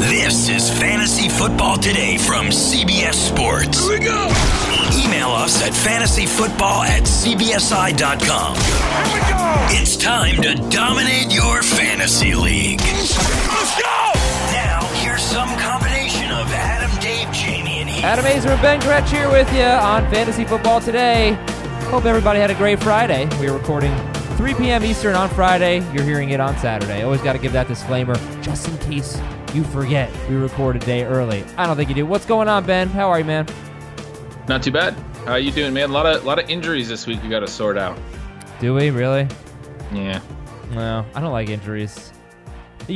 This is Fantasy Football Today from CBS Sports. Here we go. Email us at fantasyfootball at cbsi.com. Here we go. It's time to dominate your fantasy league. Let's go. Now, here's some combination of Adam, Dave, Jamie, and Heath. Adam Aizer and Ben Gretch here with you on Fantasy Football Today. Hope everybody had a great Friday. We are recording 3 p.m. Eastern on Friday. You're hearing it on Saturday. Always got to give that disclaimer just in case you forget we record a day early. I don't think you do. What's going on, Ben? How are you, man? Not too bad. How are you doing, man? A lot of lot of injuries this week. You got to sort out. Do we really? Yeah. No, I don't like injuries.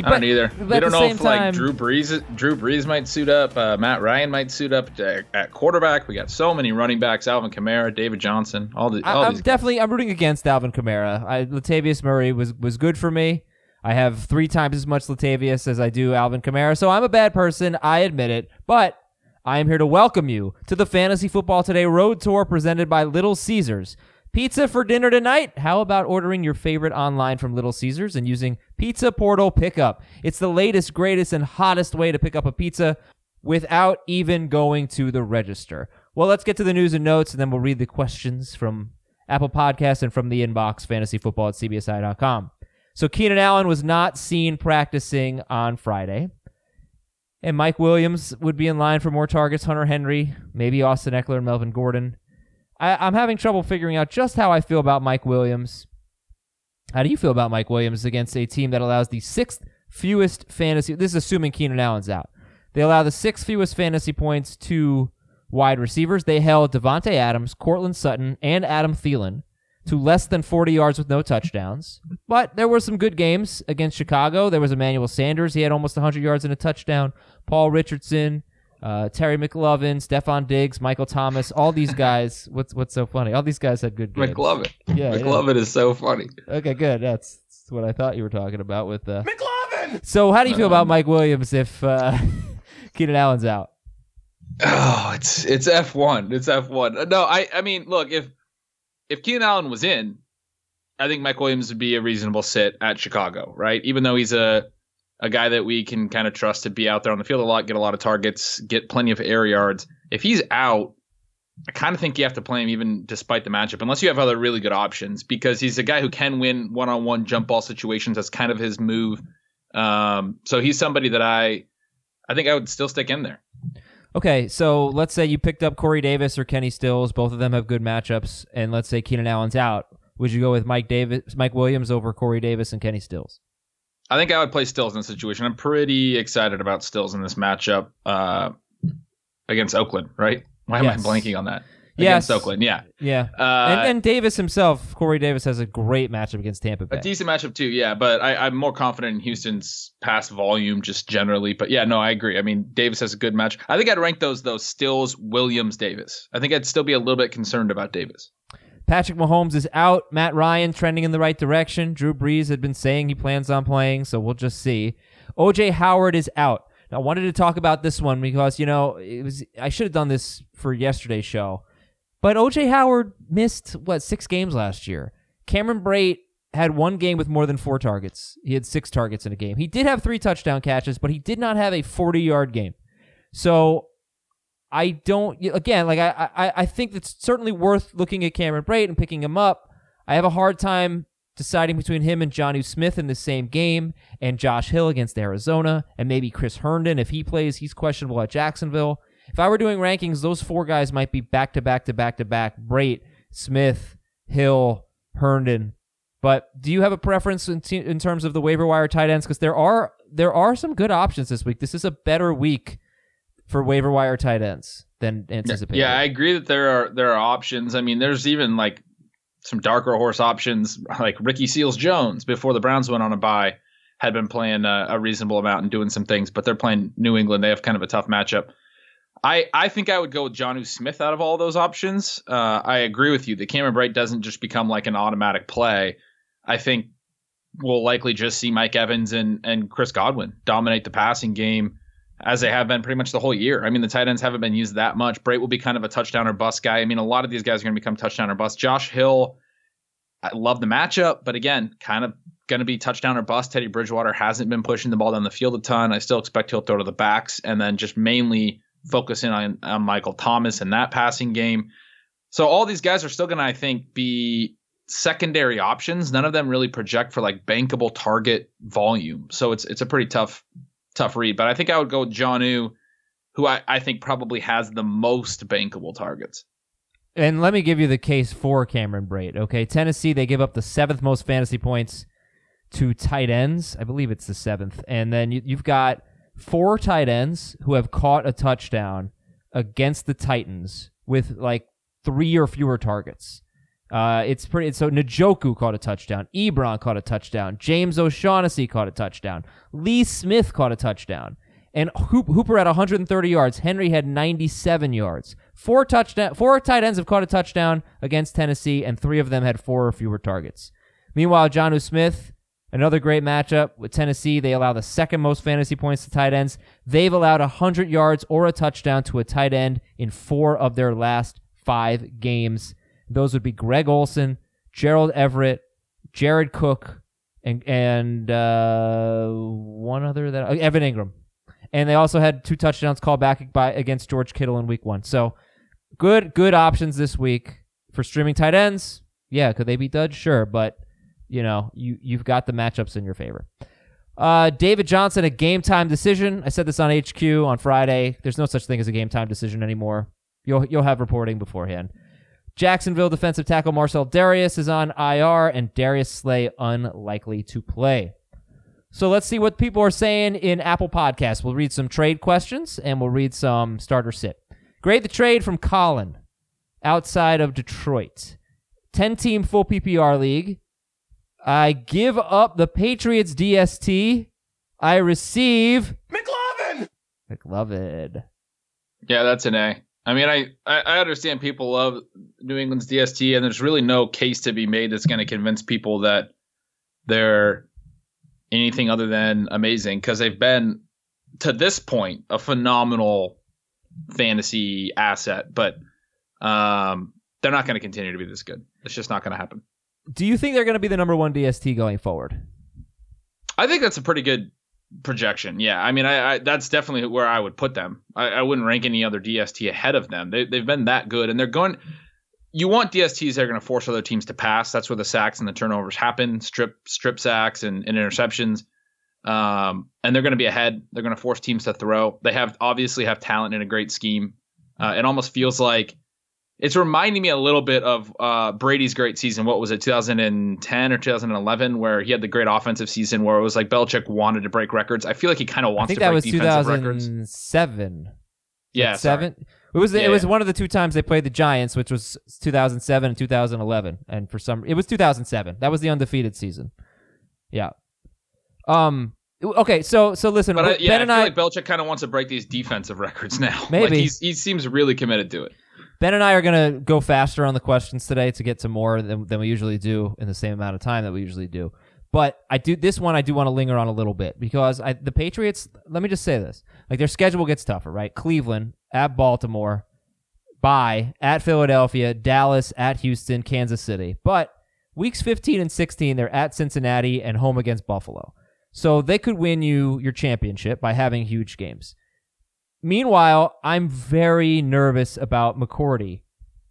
I don't either. We don't know if time, like Drew Brees, Drew Brees might suit up. Uh, Matt Ryan might suit up at quarterback. We got so many running backs: Alvin Kamara, David Johnson. All the. All I, am definitely. I'm rooting against Alvin Kamara. I, Latavius Murray was was good for me. I have three times as much Latavius as I do Alvin Kamara, so I'm a bad person. I admit it. But I am here to welcome you to the Fantasy Football Today Road Tour presented by Little Caesars. Pizza for dinner tonight? How about ordering your favorite online from Little Caesars and using Pizza Portal Pickup? It's the latest, greatest, and hottest way to pick up a pizza without even going to the register. Well, let's get to the news and notes, and then we'll read the questions from Apple Podcasts and from the inbox, fantasyfootball at cbsi.com. So Keenan Allen was not seen practicing on Friday. And Mike Williams would be in line for more targets. Hunter Henry, maybe Austin Ekeler and Melvin Gordon. I, am having trouble figuring out just how I feel about Mike Williams. How do you feel about Mike Williams against a team that allows the sixth fewest fantasy? This is assuming Keenan Allen's out. They allow the sixth fewest fantasy points to wide receivers. They held Davante Adams, Courtland Sutton, and Adam Thielen to less than 40 yards with no touchdowns. But there were some good games against Chicago. There was Emmanuel Sanders. He had almost 100 yards and a touchdown. Paul Richardson, uh, Terry McLovin, Stefon Diggs, Michael Thomas, all these guys. what's what's so funny? All these guys had good games. McLovin. Yeah, McLovin yeah. is so funny. Okay, good. That's, that's, what I thought you were talking about with uh... McLovin. So, how do you feel about Mike Williams if uh, Keenan Allen's out? Oh, it's it's F one. It's F one. No, I I mean, look if if Keenan Allen was in, I think Mike Williams would be a reasonable sit at Chicago, right? Even though he's a a guy that we can kind of trust to be out there on the field a lot, get a lot of targets, get plenty of air yards. If he's out, I kind of think you have to play him even despite the matchup, unless you have other really good options, because he's a guy who can win one-on-one jump ball situations. That's kind of his move. Um, so he's somebody that I, I think I would still stick in there. Okay, so let's say you picked up Corey Davis or Kenny Stills. Both of them have good matchups, and let's say Keenan Allen's out. Would you go with Mike Davis, Mike Williams over Corey Davis and Kenny Stills? I think I would play Stills in this situation. I'm pretty excited about Stills in this matchup uh, against Oakland. Right? Why yes. am I blanking on that? against yes. Oakland. Yeah, yeah. Uh, and, and, Davis himself, Corey Davis, has a great matchup against Tampa Bay. A decent matchup too. Yeah, but I, am more confident in Houston's pass volume just generally. But yeah, no, I agree. I mean, Davis has a good match. I think I'd rank those those Stills, Williams, Davis. I think I'd still be a little bit concerned about Davis. Patrick Mahomes is out. Matt Ryan trending in the right direction. Drew Brees had been saying he plans on playing, so we'll just see. OJ Howard is out. Now, I wanted to talk about this one because you know it was I should have done this for yesterday's show. But OJ Howard missed what six games last year. Cameron Brate had one game with more than four targets. He had six targets in a game. He did have three touchdown catches, but he did not have a 40 yard game. So I don't again like I I, I think it's certainly worth looking at Cameron Brate and picking him up. I have a hard time deciding between him and Jonnu Smith in the same game, and Josh Hill against Arizona, and maybe Chris Herndon if he plays. He's questionable at Jacksonville. If I were doing rankings, those four guys might be back to back to back to back. Brate, Smith, Hill, Herndon. But do you have a preference in, in terms of the waiver wire tight ends? Because there are there are some good options this week. This is a better week for waiver wire tight ends than anticipated. Yeah, I agree that there are there are options. I mean, there's even like some darker horse options like Ricky Seals Jones before the Browns went on a bye had been playing a, a, reasonable amount and doing some things, but they're playing New England. They have kind of a tough matchup. I, I think I would go with Jonnu Smith out of all those options. Uh, I agree with you. The Cameron Brate doesn't just become like an automatic play. I think we'll likely just see Mike Evans and, and Chris Godwin dominate the passing game as they have been pretty much the whole year. I mean, the tight ends haven't been used that much. Brate will be kind of a touchdown or bust guy. I mean, a lot of these guys are going to become touchdown or bust. Josh Hill, I love the matchup, but again, kind of going to be touchdown or bust. Teddy Bridgewater hasn't been pushing the ball down the field a ton. I still expect he'll throw to the backs and then just mainly focusing on, on Michael Thomas and that passing game. So all these guys are still going to, I think, be secondary options. None of them really project for like bankable target volume. So it's it's a pretty tough tough read. But I think I would go with Jonnu, who I, I think probably has the most bankable targets. And let me give you the case for Cameron Brate. Okay, Tennessee they give up the seventh most fantasy points to tight ends. I believe it's the seventh. And then you, you've got four tight ends who have caught a touchdown against the Titans with like three or fewer targets. Uh, it's pretty. So Njoku caught a touchdown. Ebron caught a touchdown. James O'Shaughnessy caught a touchdown. Lee Smith caught a touchdown. And Hooper had 130 yards. Henry had 97 yards. Four touchdown. Four tight ends have caught a touchdown against Tennessee, and three of them had four or fewer targets. Meanwhile, Jonnu Smith, another great matchup with Tennessee. They allow the second most fantasy points to tight ends. They've allowed 100 yards or a touchdown to a tight end in four of their last five games. Those would be Greg Olsen, Gerald Everett, Jared Cook, and and uh, one other that uh, Evan Engram. and they also had two touchdowns called back by against George Kittle in Week One. So good good options this week for streaming tight ends. Yeah, could they be duds? Sure, but you know you you've got the matchups in your favor. Uh, David Johnson, a game time decision. I said this on HQ on Friday. There's no such thing as a game time decision anymore. You'll you'll have reporting beforehand. Jacksonville defensive tackle Marcell Dareus is on IR, and Darius Slay unlikely to play. So let's see what people are saying in Apple Podcasts. We'll read some trade questions and we'll read some starter sit. Grade the trade from Colin outside of Detroit. 10 team full PPR league. I give up the Patriots DST. I receive McLovin. McLovin. Yeah, that's an A. I mean, I, I understand people love New England's DST, and there's really no case to be made that's going to convince people that they're anything other than amazing because they've been to this point a phenomenal fantasy asset, but um, they're not going to continue to be this good. It's just not going to happen. Do you think they're going to be the number one DST going forward? I think that's a pretty good projection. Yeah, I mean, I, I, that's definitely where I would put them. I, I, wouldn't rank any other DST ahead of them. They, they've been that good, and they're going. You want DSTs that are going to force other teams to pass. That's where the sacks and the turnovers happen. Strip strip sacks and, and interceptions. Um, and they're going to be ahead. They're going to force teams to throw. They have obviously have talent in a great scheme. Uh, it almost feels like it's reminding me a little bit of uh, Brady's great season. What was it, 2010 or 2011, where he had the great offensive season where it was like Belichick wanted to break records. I feel like he kind of wants to break was defensive 2007. records. Yeah, seven. It was the, Yeah, it was yeah. one of the two times they played the Giants, which was 2007 and 2011, and for some it was 2007. That was the undefeated season. Yeah. Um. Okay. So so listen. But I, Ben yeah, I and feel I like Belichick kind of wants to break these defensive records now. Like Maybe. he's, he seems really committed to it. Ben and I are going to go faster on the questions today to get to more than, than we usually do in the same amount of time that we usually do. But I do this one I do want to linger on a little bit because I, the Patriots, let me just say this. Like their schedule gets tougher, right? Cleveland at Baltimore, bye at Philadelphia, Dallas at Houston, Kansas City. But weeks 15 and 16 they're at Cincinnati and home against Buffalo. So they could win you your championship by having huge games. Meanwhile, I'm very nervous about McCourty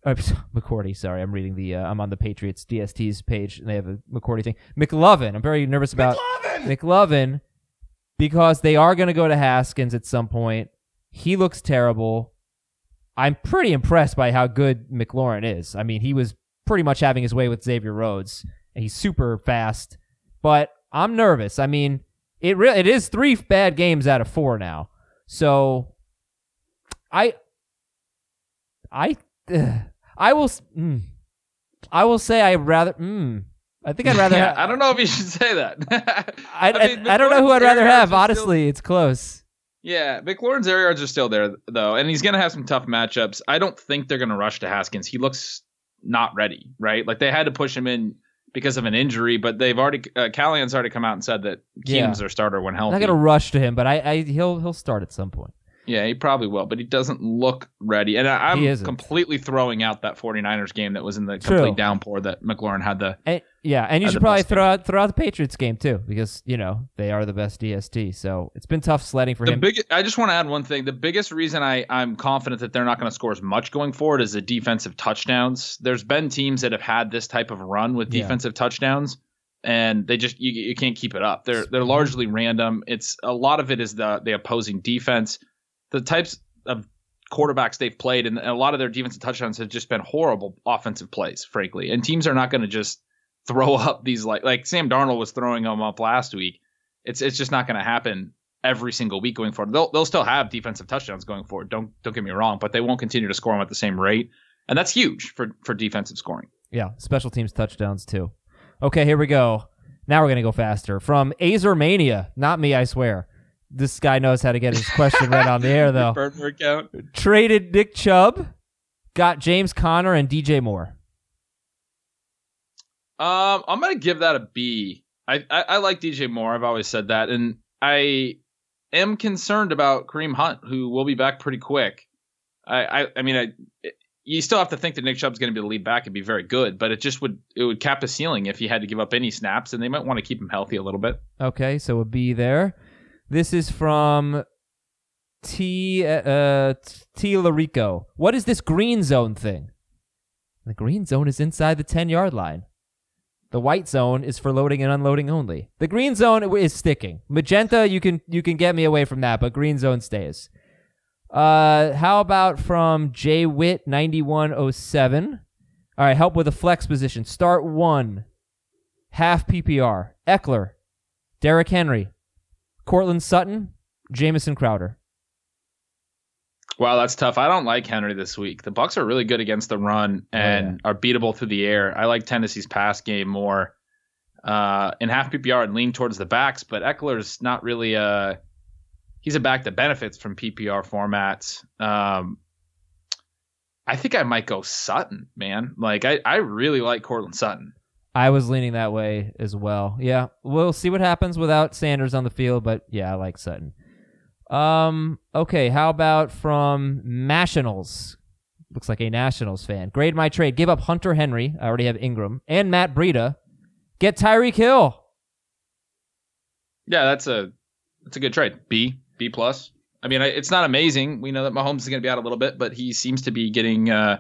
Uh, McCourty, sorry, I'm reading the. Uh, I'm on the Patriots DST's page, and they have a McCourty thing. McLovin, I'm very nervous about McLovin, McLovin because they are going to go to Haskins at some point. He looks terrible. I'm pretty impressed by how good McLaurin is. I mean, he was pretty much having his way with Xavier Rhodes, and he's super fast. But I'm nervous. I mean, it really it is three bad games out of four now. So, I, I, uh, I will, mm, I will say I rather. Mm, I think I'd rather. Yeah, ha- I don't know if you should say that. I, I, mean, I don't know who I'd rather have. are still- Honestly, it's close. Yeah, McLaurin's air yards are still there though, and he's gonna have some tough matchups. I don't think they're gonna rush to Haskins. He looks not ready, right? Like they had to push him in because of an injury, but they've already uh, Callahan's already come out and said that Yeah. Keenum's their starter when I'm healthy. not gonna rush to him, but I, I he'll he'll start at some point. Yeah, he probably will, but he doesn't look ready. And I, I'm completely throwing out that 49ers game that was in the True. complete downpour that McLaurin had the. And, yeah, and you should probably throw out throw out the Patriots game too, because you know they are the best DST. So it's been tough sledding for The him. big, I just want to add one thing. The biggest reason I, I'm confident that they're not going to score as much going forward is the defensive touchdowns. There's been teams that have had this type of run with Yeah. defensive touchdowns, and they just you, you can't keep it up. They're they're largely random. It's a lot of it is the the opposing defense, the types of quarterbacks they've played, and a lot of their defensive touchdowns have just been horrible offensive plays, frankly. And teams are not going to just throw up these like like Sam Darnold was throwing them up last week. It's it's just not going to happen every single week going forward. They'll they'll still have defensive touchdowns going forward. Don't don't get me wrong, but they won't continue to score them at the same rate, and that's huge for for defensive scoring. Yeah, special teams touchdowns too. Okay, here we go. Now we're gonna go faster. From Aizer Mania, not me, I swear. This guy knows how to get his question right on the air though. Traded Nick Chubb, got James Conner and DJ Moore. Um, I'm gonna give that a B. I, I I like DJ Moore. I've always said that, and I am concerned about Kareem Hunt, who will be back pretty quick. I I, I mean, I you still have to think that Nick Chubb's going to be the lead back and be very good, but it just would it would cap the ceiling if he had to give up any snaps, and they might want to keep him healthy a little bit. Okay, so a B there. This is from T uh T Larico. What is this green zone thing? The green zone is inside the 10 yard line. The white zone is for loading and unloading only. The green zone is sticking. Magenta, you can you can get me away from that, but green zone stays. Uh, how about from J Wit ninety one oh seven? All right, help with a flex position. Start one, half PPR. Ekeler, Derrick Henry, Courtland Sutton, Jamison Crowder. Wow, that's tough. I don't like Henry this week. The Bucs are really good against the run and are beatable through the air. I like Tennessee's pass game more. Uh, in half PPR and lean towards the backs, but Ekeler's not really a. He's a back that benefits from PPR formats. Um, I think I might go Sutton, man. Like I, I really like Courtland Sutton. I was leaning that way as well. Yeah, we'll see what happens without Sanders on the field, but yeah, I like Sutton. Um, okay, how about from Nationals? Looks like a Nationals fan. Grade my trade. Give up Hunter Henry. I already have Ingram and Matt Breida. Get Tyreek Hill. Yeah, that's a that's a good trade. B B plus. I mean, it's not amazing. We know that Mahomes is going to be out a little bit, but he seems to be getting uh,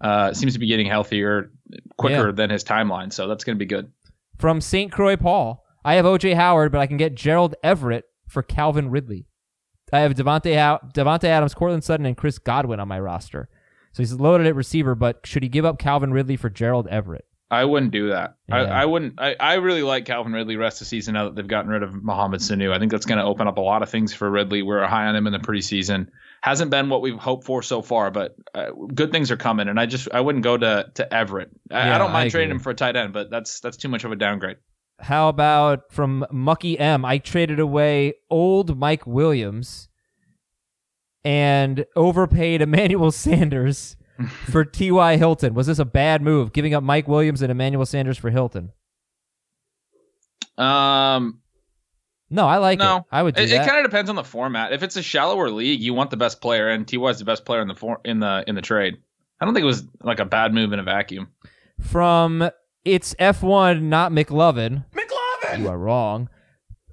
uh, seems to be getting healthier quicker Yeah. than his timeline. So that's going to be good. From St. Croix Paul. I have OJ Howard, but I can get Gerald Everett for Calvin Ridley. I have Davante, How- Davante Adams, Courtland Sutton, and Chris Godwin on my roster. So he's loaded at receiver, but should he give up Calvin Ridley for Gerald Everett? I wouldn't do that. Yeah. I, I wouldn't. I, I really like Calvin Ridley rest of the season now that they've gotten rid of Mohamed Sanu. I think that's going to open up a lot of things for Ridley. We're high on him in the preseason. Hasn't been what we've hoped for so far, but uh, good things are coming. And I just I wouldn't go to to Everett. I, Yeah, I don't mind trading him for a tight end, but that's that's too much of a downgrade. How about from Mucky M? I traded away old Mike Williams and overpaid Emmanuel Sanders for T.Y. Hilton. Was this a bad move, giving up Mike Williams and Emmanuel Sanders for Hilton? Um, No, I like No. it. I would do it, that. kind of depends on the format. If it's a shallower league, you want the best player, and Ty is the best player in the for, in the in the trade. I don't think it was like a bad move in a vacuum. from it's F1, not McLovin. McLovin! You are wrong.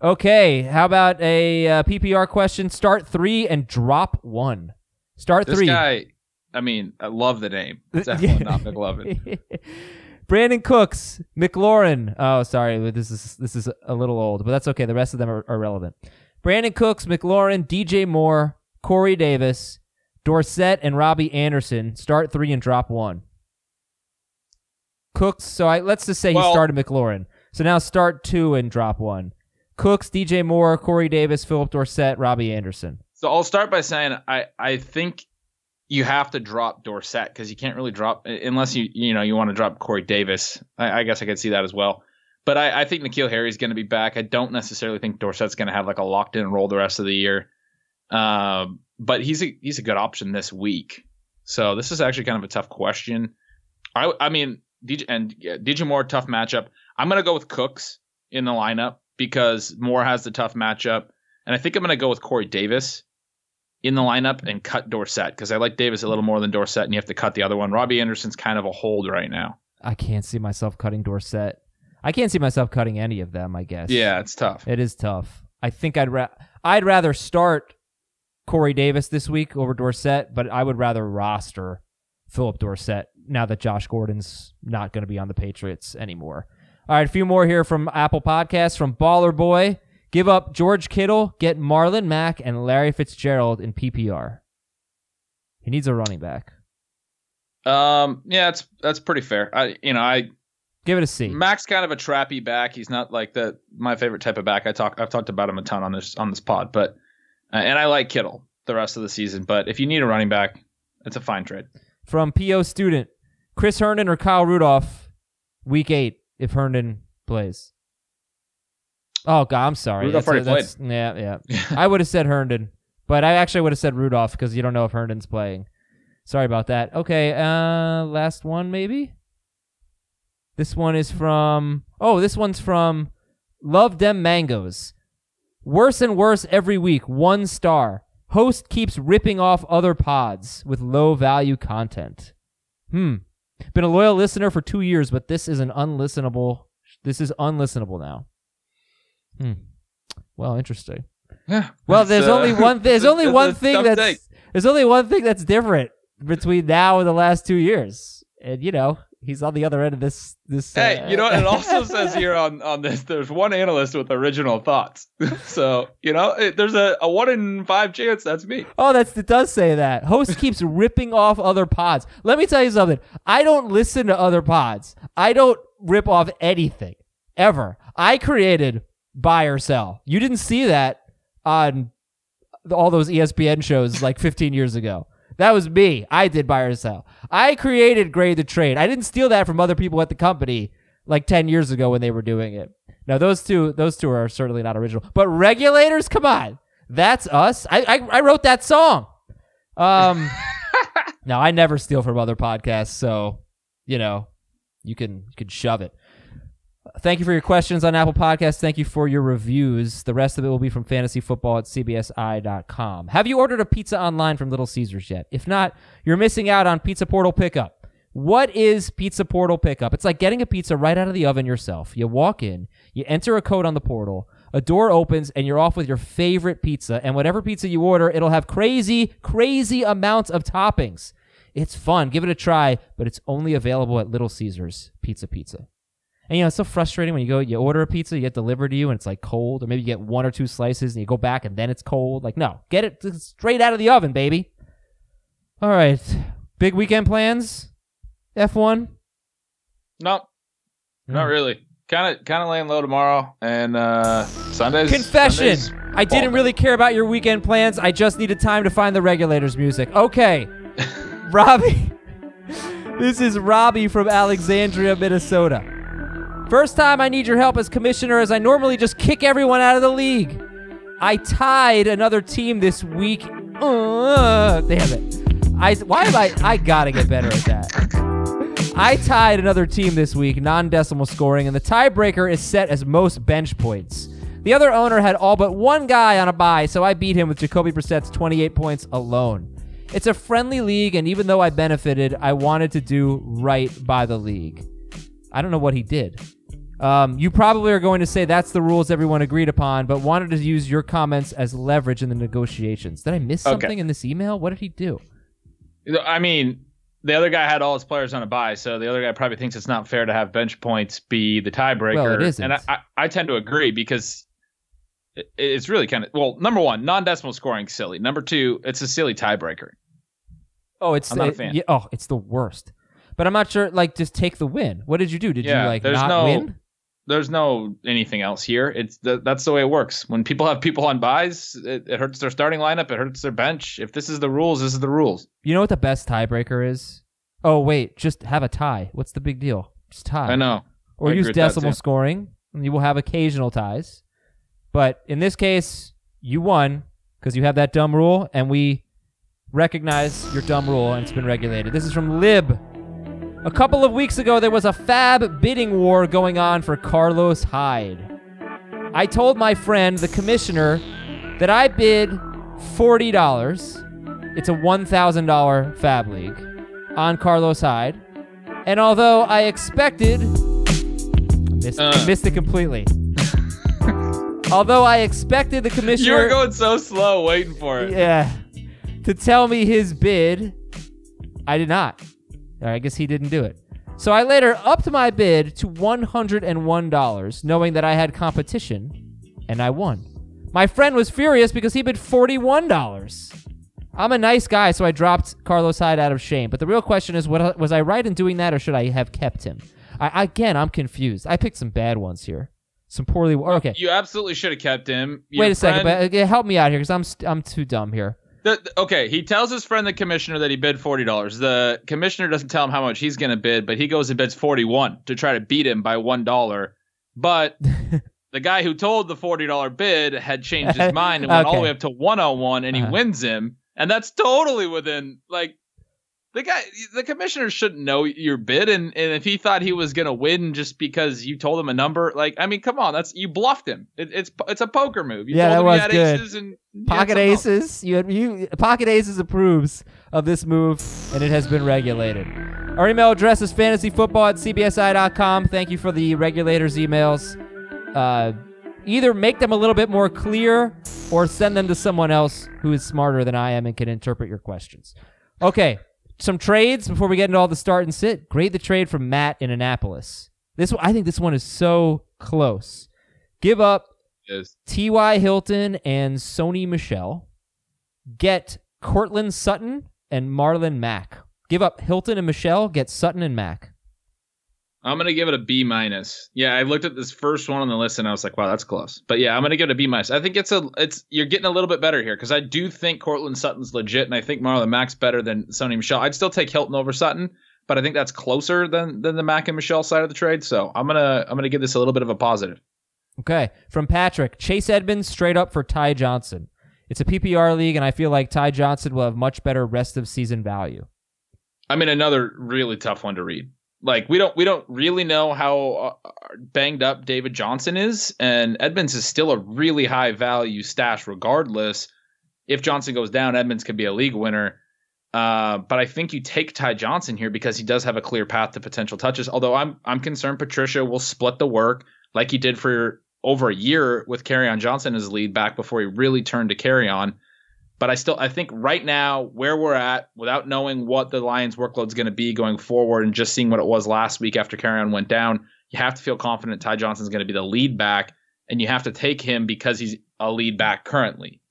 Okay, how about a uh, PPR question? Start three and drop one. Start This three. guy, I mean, I love the name. It's F1, not McLovin. Brandin Cooks, McLaurin. Oh, sorry, this is this is a little old, but that's okay. The rest of them are, are relevant. Brandin Cooks, McLaurin, DJ Moore, Corey Davis, Dorsett, and Robby Anderson start three and drop one. Cooks. So I let's just say Well- he started McLaurin. So now start two and drop one. Cooks, DJ Moore, Corey Davis, Phillip Dorsett, Robby Anderson. So I'll start by saying I I think you have to drop Dorsett because you can't really drop unless you you know you want to drop Corey Davis. I, I guess I could see that as well. But I, I think N'Keal Harry is going to be back. I don't necessarily think Dorsett's going to have like a locked in role the rest of the year. Um, but he's a he's a good option this week. So this is actually kind of a tough question. I I mean DJ and yeah, DJ Moore tough matchup. I'm going to go with Cooks in the lineup because Moore has the tough matchup, and I think I'm going to go with Corey Davis in the lineup and cut Dorsett because I like Davis a little more than Dorsett, and you have to cut the other one. Robby Anderson's kind of a hold right now. I can't see myself cutting Dorsett. I can't see myself cutting any of them. I guess. Yeah, it's tough. It is tough. I think I'd ra- I'd rather start Corey Davis this week over Dorsett, but I would rather roster Phillip Dorsett now that Josh Gordon's not going to be on the Patriots anymore. All right, a few more here from Apple Podcasts from Baller Boy. Give up George Kittle, get Marlon Mack and Larry Fitzgerald in PPR. He needs a running back. Um, yeah, it's that's pretty fair. I you know I Give it a C. Mack's kind of a trappy back. He's not like the my favorite type of back. I talk I've talked about him a ton on this on this pod, but uh, and I like Kittle the rest of the season. But if you need a running back, it's a fine trade. From PO Student, Chris Herndon or Kyle Rudolph, week eight if Herndon plays. Oh God, I'm sorry. Rudolph That's- already that's- Yeah, yeah. I would have said Herndon, but I actually would have said Rudolph because you don't know if Herndon's playing. Sorry about that. Okay, uh, last one maybe. This one is from. Oh, this one's from Love Them Mangoes. Worse and worse every week. One star. Host keeps ripping off other pods with low value content. Hmm. Been a loyal listener for two years, but this is an unlistenable. This is unlistenable now. Hmm. Well, interesting. Yeah. Well, there's uh, only one. There's only it's one thing that's. take. There's only one thing that's different between now and the last two years, and you know he's on the other end of this. This. Hey, uh, you know what? It also says here on, on this there's one analyst with original thoughts. so, you know, it, there's a, a one in five chance that's me. Oh, that's it does say that. Host keeps ripping off other pods. Let me tell you something. I don't listen to other pods. I don't rip off anything ever. I created buy or sell. You didn't see that on all those ESPN shows like 15 years ago. That was me. I did buy or sell. I created grade the trade. I didn't steal that from other people at the company like 10 years ago when they were doing it. Now those two those two are certainly not original. But regulators, come on. That's us. I I, I wrote that song. Um Now I never steal from other podcasts, so you know, you can you can shove it. Thank you for your questions on Apple Podcasts. Thank you for your reviews. The rest of it will be from fantasyfootball at cbsi.com. Have you ordered a pizza online from Little Caesars yet? If not, you're missing out on Pizza Portal Pickup. What is Pizza Portal Pickup? It's like getting a pizza right out of the oven yourself. You walk in, you enter a code on the portal, a door opens, and you're off with your favorite pizza. And whatever pizza you order, it'll have crazy, crazy amounts of toppings. It's fun. Give it a try, but it's only available at Little Caesars Pizza Pizza. And you know, it's so frustrating when you go, you order a pizza, you get delivered to you, and it's like cold, or maybe you get one or two slices and you go back and then it's cold. Like, no, get it straight out of the oven, baby. All right. Big weekend plans? F1? No, not Mm. really. Kind of kind of laying low tomorrow and uh Sundays. Confession. Sundays, I didn't really care about your weekend plans. I just needed time to find the regulators music. Okay. Robbie. this is Robbie from Alexandria, Minnesota. First time I need your help as commissioner as I normally just kick everyone out of the league. I tied another team this week. Uh, damn it. I why am I I got to get better at that. I tied another team this week, non decimal scoring, and the tiebreaker is set as most bench points. The other owner had all but one guy on a bye, so I beat him with Jacoby Brissett's 28 points alone. It's a friendly league, and even though I benefited, I wanted to do right by the league. I don't know what he did. Um, you probably are going to say that's the rules everyone agreed upon, but wanted to use your comments as leverage in the negotiations. Did I miss Okay. something in this email? What did he do? I mean, the other guy had all his players on a buy, so the other guy probably thinks it's not fair to have bench points be the tiebreaker. Well, it isn't. And I, I, I tend to agree because it, it's really kind of well. Number one, non-decimal scoring silly. Number two, it's a silly tiebreaker. Oh, it's I'm not a fan. yeah, oh, it's the worst. But I'm not sure. Like, just take the win. What did you do? Did Yeah, you like not no- win? There's no anything else here. It's th- that's the way it works. When people have people on buys, it, it hurts their starting lineup. It hurts their bench. If this is the rules, this is the rules. You know what the best tiebreaker is? Oh wait, just have a tie. What's the big deal? Just tie. I know. Or I use decimal scoring, and you will have occasional ties. But in this case, you won because you have that dumb rule, and we recognize your dumb rule, and it's been regulated. This is from Lib. A couple of weeks ago, there was a FAAB bidding war going on for Carlos Hyde. I told my friend, the commissioner, that I bid $40. It's a $1,000 FAAB league on Carlos Hyde. And although I expected, I missed, Uh. missed it completely. although I expected the commissioner. You were going so slow, waiting for it. yeah, to tell me his bid, I did not. I guess he didn't do it. So I later upped my bid to $101, knowing that I had competition, and I won. My friend was furious because he bid $41. I'm a nice guy, so I dropped Carlos Hyde out of shame. But the real question is, what, was I right in doing that, or should I have kept him? I, again, I'm confused. I picked some bad ones here. Some poorly. Okay. You absolutely should have kept him. Your Wait a second, but uh, help me out here because I'm I'm too dumb here. The, okay, he tells his friend the commissioner that he bid forty dollars. The commissioner doesn't tell him how much he's going to bid, but he goes and bids forty one to try to beat him by one dollar. But the guy who told the forty dollar bid had changed his mind and went all the way up to one hundred one, and he Uh-huh. wins him, and that's totally within like. The guy, the commissioner shouldn't know your bid, and, and if he thought he was gonna win just because you told him a number, like I mean, come on, that's you bluffed him. It, it's it's a poker move. You Yeah, told that him was you had good. aces and Pocket. Aces, you had you Pocket Aces approves of this move, and it has been regulated. Our email address is fantasyfootball at cbsi.com. Thank you for the regulators' emails. Uh, either make them a little bit more clear, or send them to someone else who is smarter than I am and can interpret your questions. Okay, some trades before we get into all the start and sit. Grade the trade from Matt in Annapolis. This one, I think this one is so close. Give up Is. T.Y. Hilton and Sony Michel. Get Courtland Sutton and Marlon Mack. Give up Hilton and Michel. Get Sutton and Mack. I'm gonna give it a B minus. Yeah, I looked at this first one on the list and I was like, wow, that's close. But yeah, I'm gonna give it a B minus. I think it's a it's you're getting a little bit better here because I do think Courtland Sutton's legit and I think Marlon Mack's better than Sony Michel. I'd still take Hilton over Sutton, but I think that's closer than than the Mack and Michel side of the trade. So I'm gonna I'm gonna give this a little bit of a positive. Okay. From Patrick, Chase Edmonds straight up for Ty Johnson. It's a PPR league, and I feel like Ty Johnson will have much better rest of season value. I mean, another really tough one to read. Like we don't we don't really know how uh, banged up David Johnson is, and Edmonds is still a really high value stash regardless. If Johnson goes down, Edmonds could be a league winner. Uh, but I think you take Ty Johnson here because he does have a clear path to potential touches. Although I'm I'm concerned Patricia will split the work like he did for over a year with Kerryon Johnson as lead back before he really turned to Kerryon. But I still I think right now where we're at, without knowing what the Lions' workload is going to be going forward, and just seeing what it was last week after Kerryon went down, you have to feel confident Ty Johnson's going to be the lead back, and you have to take him because he's a lead back currently.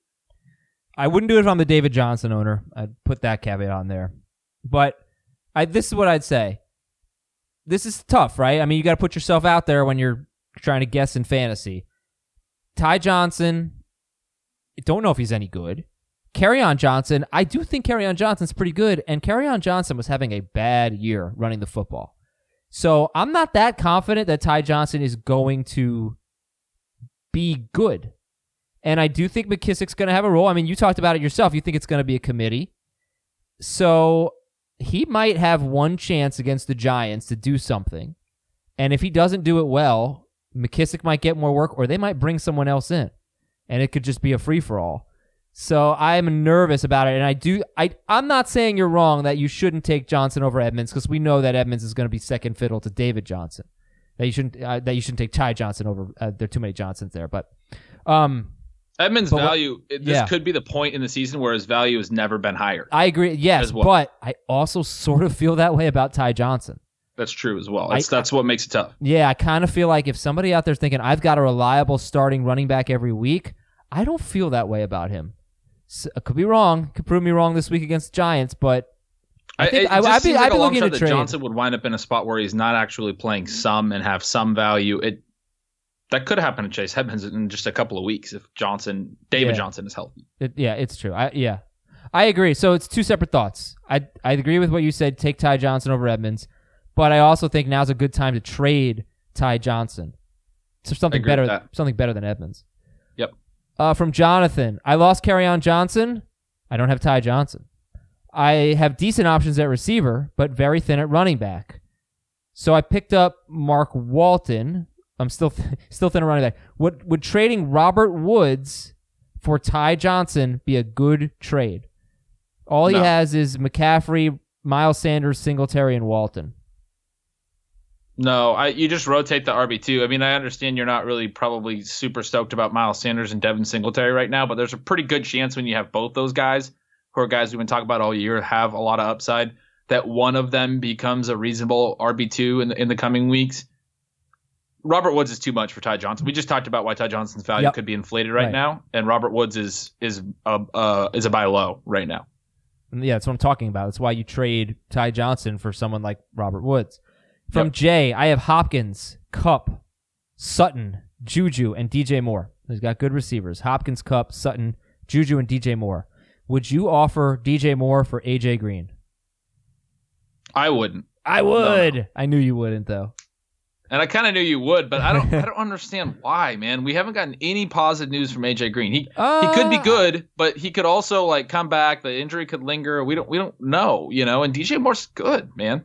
I wouldn't do it if I'm the David Johnson owner. I'd put that caveat on there. But I, this is what I'd say. This is tough, right? I mean, you got to put yourself out there when you're trying to guess in fantasy. Ty Johnson, don't know if he's any good. Kerryon Johnson, I do think Kerryon Johnson's pretty good, and Kerryon Johnson was having a bad year running the football. So I'm not that confident that Ty Johnson is going to be good. And I do think McKissic's going to have a role. I mean, you talked about it yourself. You think it's going to be a committee. So he might have one chance against the Giants to do something. And if he doesn't do it well, McKissic might get more work or they might bring someone else in. And it could just be a free for all. So I'm nervous about it. And I do, I, I'm not saying you're wrong that you shouldn't take Johnson over Edmonds because we know that Edmonds is going to be second fiddle to David Johnson. That you shouldn't, uh, that you shouldn't take Ty Johnson over. Uh, there are too many Johnsons there. But, um, Edmonds' But what- value. it- This yeah. could be the point in the season where his value has never been higher. I agree. Yes, well. but I also sort of feel that way about Ty Johnson. That's true as well. I- That's, that's what makes it tough. Yeah, I kind of feel like if somebody out there's thinking I've got a reliable starting running back every week, I don't feel that way about him. S I could be wrong. Could prove me wrong this week against the Giants, but I think it I- I'd be- seems I'd like be looking to that trade. Johnson would wind up in a spot where he's not actually playing some and have some value. It that could happen to Chase Edmonds in just a couple of weeks if Johnson, David Yeah. Johnson, is healthy. it, yeah, it's true. I yeah, I agree. So it's two separate thoughts. I I agree with what you said. Take Ty Johnson over Edmonds, but I also think now's a good time to trade Ty Johnson. So something better, something better than Edmonds. Uh, from Jonathan, I lost on Johnson. I don't have Ty Johnson. I have decent options at receiver, but very thin at running back. So I picked up Mark Walton. I'm still still thin at running back. Would would trading Robert Woods for Ty Johnson be a good trade? All he No. has is McCaffrey, Miles Sanders, Singletary, and Walton. No, I you just rotate the RB two. I mean, I understand you're not really probably super stoked about Miles Sanders and Devin Singletary right now, but there's a pretty good chance when you have both those guys, who are guys we've been talking about all year, have a lot of upside, that one of them becomes a reasonable RB two in the, in the coming weeks. Robert Woods is too much for Ty Johnson. We just talked about why Ty Johnson's value Yep. could be inflated right, Right. now, and Robert Woods is is a uh, is a buy low right now. Yeah, that's what I'm talking about. That's why you trade Ty Johnson for someone like Robert Woods. From Yep. Jay, I have Hopkins, Kupp, Sutton, Juju, and DJ Moore. He's got good receivers. Hopkins, Kupp, Sutton, Juju, and DJ Moore. Would you offer DJ Moore for AJ Green? I wouldn't. I would. I knew you wouldn't though. And I kind of knew you would, but I don't. I don't understand why, man. We haven't gotten any positive news from AJ Green. He he could be Uh, good, but he could also like come back. The injury could linger. We don't. We don't know, you know. And DJ Moore's good, man.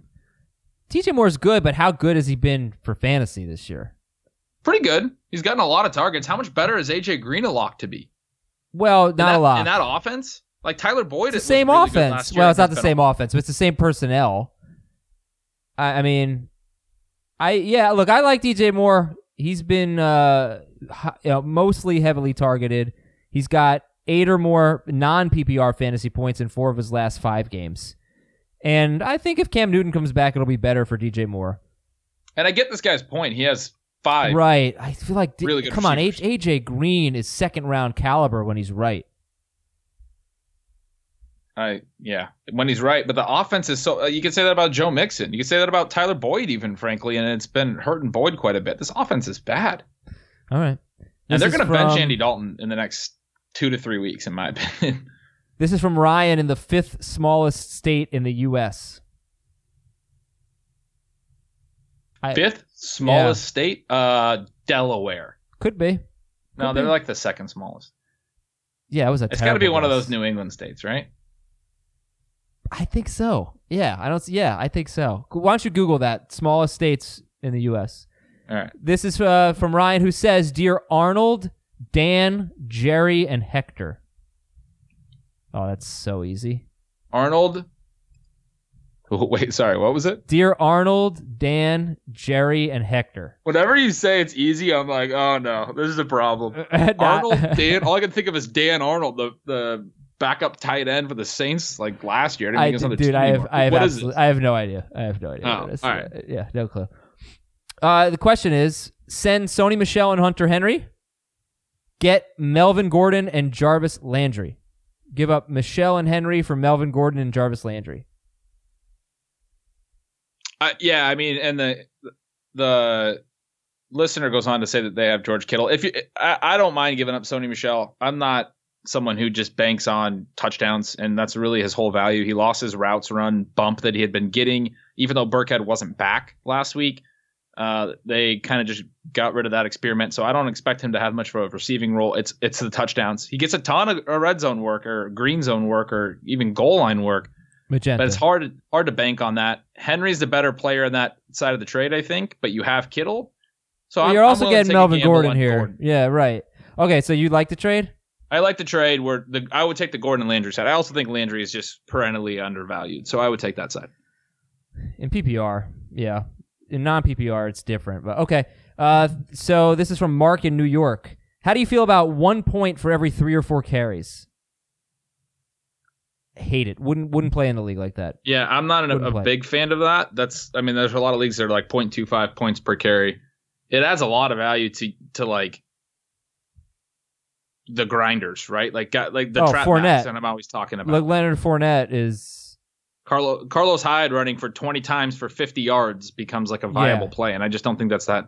DJ Moore's good, but how good has he been for fantasy this year? Pretty good. He's gotten a lot of targets. How much better is AJ Green a lock to be? Well, not that, a lot. in that offense. Like Tyler Boyd, it's the same really offense. Well, it's not the same offense, but it's the same personnel. I, I mean, I yeah. Look, I like DJ Moore. He's been uh, you know, mostly heavily targeted. He's got eight or more non PPR fantasy points in four of his last five games. And I think if Cam Newton comes back, it'll be better for DJ Moore. And I get this guy's point. He has five. Right. I feel like Really good come on, receivers. H- AJ Green is second round caliber when he's right. I yeah, when he's right. But the offense is so. Uh, you can say that about Joe Mixon. You can say that about Tyler Boyd, even frankly, and it's been hurting Boyd quite a bit. This offense is bad. All right. And they're going to bench Andy Dalton in the next two to three weeks, in my opinion. This is from Ryan in the fifth smallest state in the U.S. I- Fifth smallest state, uh, Delaware. Could be. No, Could they're like the second smallest. Yeah, it was a. It's got to be one of those New England states, right? I think so. Yeah, I don't. Yeah, I think so. Why don't you Google that smallest states in the U.S. All right. This is uh, from Ryan, who says, "Dear Arnold, Dan, Jerry, and Hector." Oh, that's so easy. Arnold. Oh, wait, sorry. What was it? Dear Arnold, Dan, Jerry, and Hector. Whenever you say it's easy, I'm like, oh no, this is a problem. Arnold, Dan. All I can think of is Dan Arnold, the the backup tight end for the Saints, like last year. I I, think it was on the dude, team I have. I have, What is absolute- I have no idea. I have no idea. Oh, what it is. all right. Yeah, no clue. Uh, the question is: Send Sony Michel and Hunter Henry. Get Melvin Gordon and Jarvis Landry. Give up Michel and Henry for Melvin Gordon and Jarvis Landry. Uh, yeah, I mean, and the the listener goes on to say that they have George Kittle. If you, I, I don't mind giving up Sony Michel. I'm not someone who just banks on touchdowns, and that's really his whole value. He lost his routes run bump that he had been getting, even though Burkhead wasn't back last week. Uh, they kind of just got rid of that experiment, so I don't expect him to have much of a receiving role. It's it's the touchdowns. He gets a ton of red zone work or green zone work or even goal line work. Magenta. But it's hard hard to bank on that. Henry's the better player in that side of the trade, I think. But you have Kittle, so Well, you're I'm also to getting Melvin Gordon here. Gordon. Yeah, right. Okay, so you like the trade? I like the trade where the I would take the Gordon Landry side. I also think Landry is just perennially undervalued, so I would take that side. In PPR, yeah. In non PPR, it's different. But okay. Uh, so this is from Mark in New York. How do you feel about one point for every three or four carries? Hate it. Wouldn't wouldn't play in a league like that. Yeah, I'm not an, a big fan of that. That's, I mean, there's a lot of leagues that are like 0.25 points per carry. It adds a lot of value to to like the grinders, right? Like got like the Oh, trap Fournette. and I'm always talking about Like Leonard Fournette is Carlo, Carlos Hyde running for 20 times for 50 yards becomes like a viable Yeah. play, and I just don't think that's that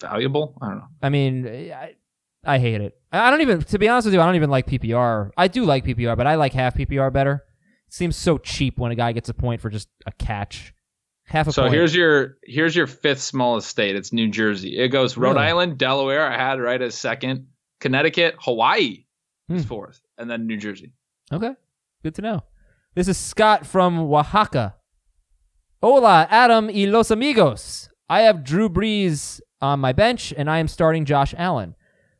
valuable. I don't know. I mean, I, I hate it. I don't even, to be honest with you, I don't even like PPR. I do like PPR, but I like half PPR better. It seems so cheap when a guy gets a point for just a catch. Half a So point. here's your here's your fifth smallest state. It's New Jersey. It goes Rhode Really? Island, Delaware. I had right as second. Connecticut, Hawaii is Hmm. fourth, and then New Jersey. Okay. Good to know. This is Scott from Oaxaca. Hola, Adam y los amigos. I have Drew Brees on my bench, and I am starting Josh Allen.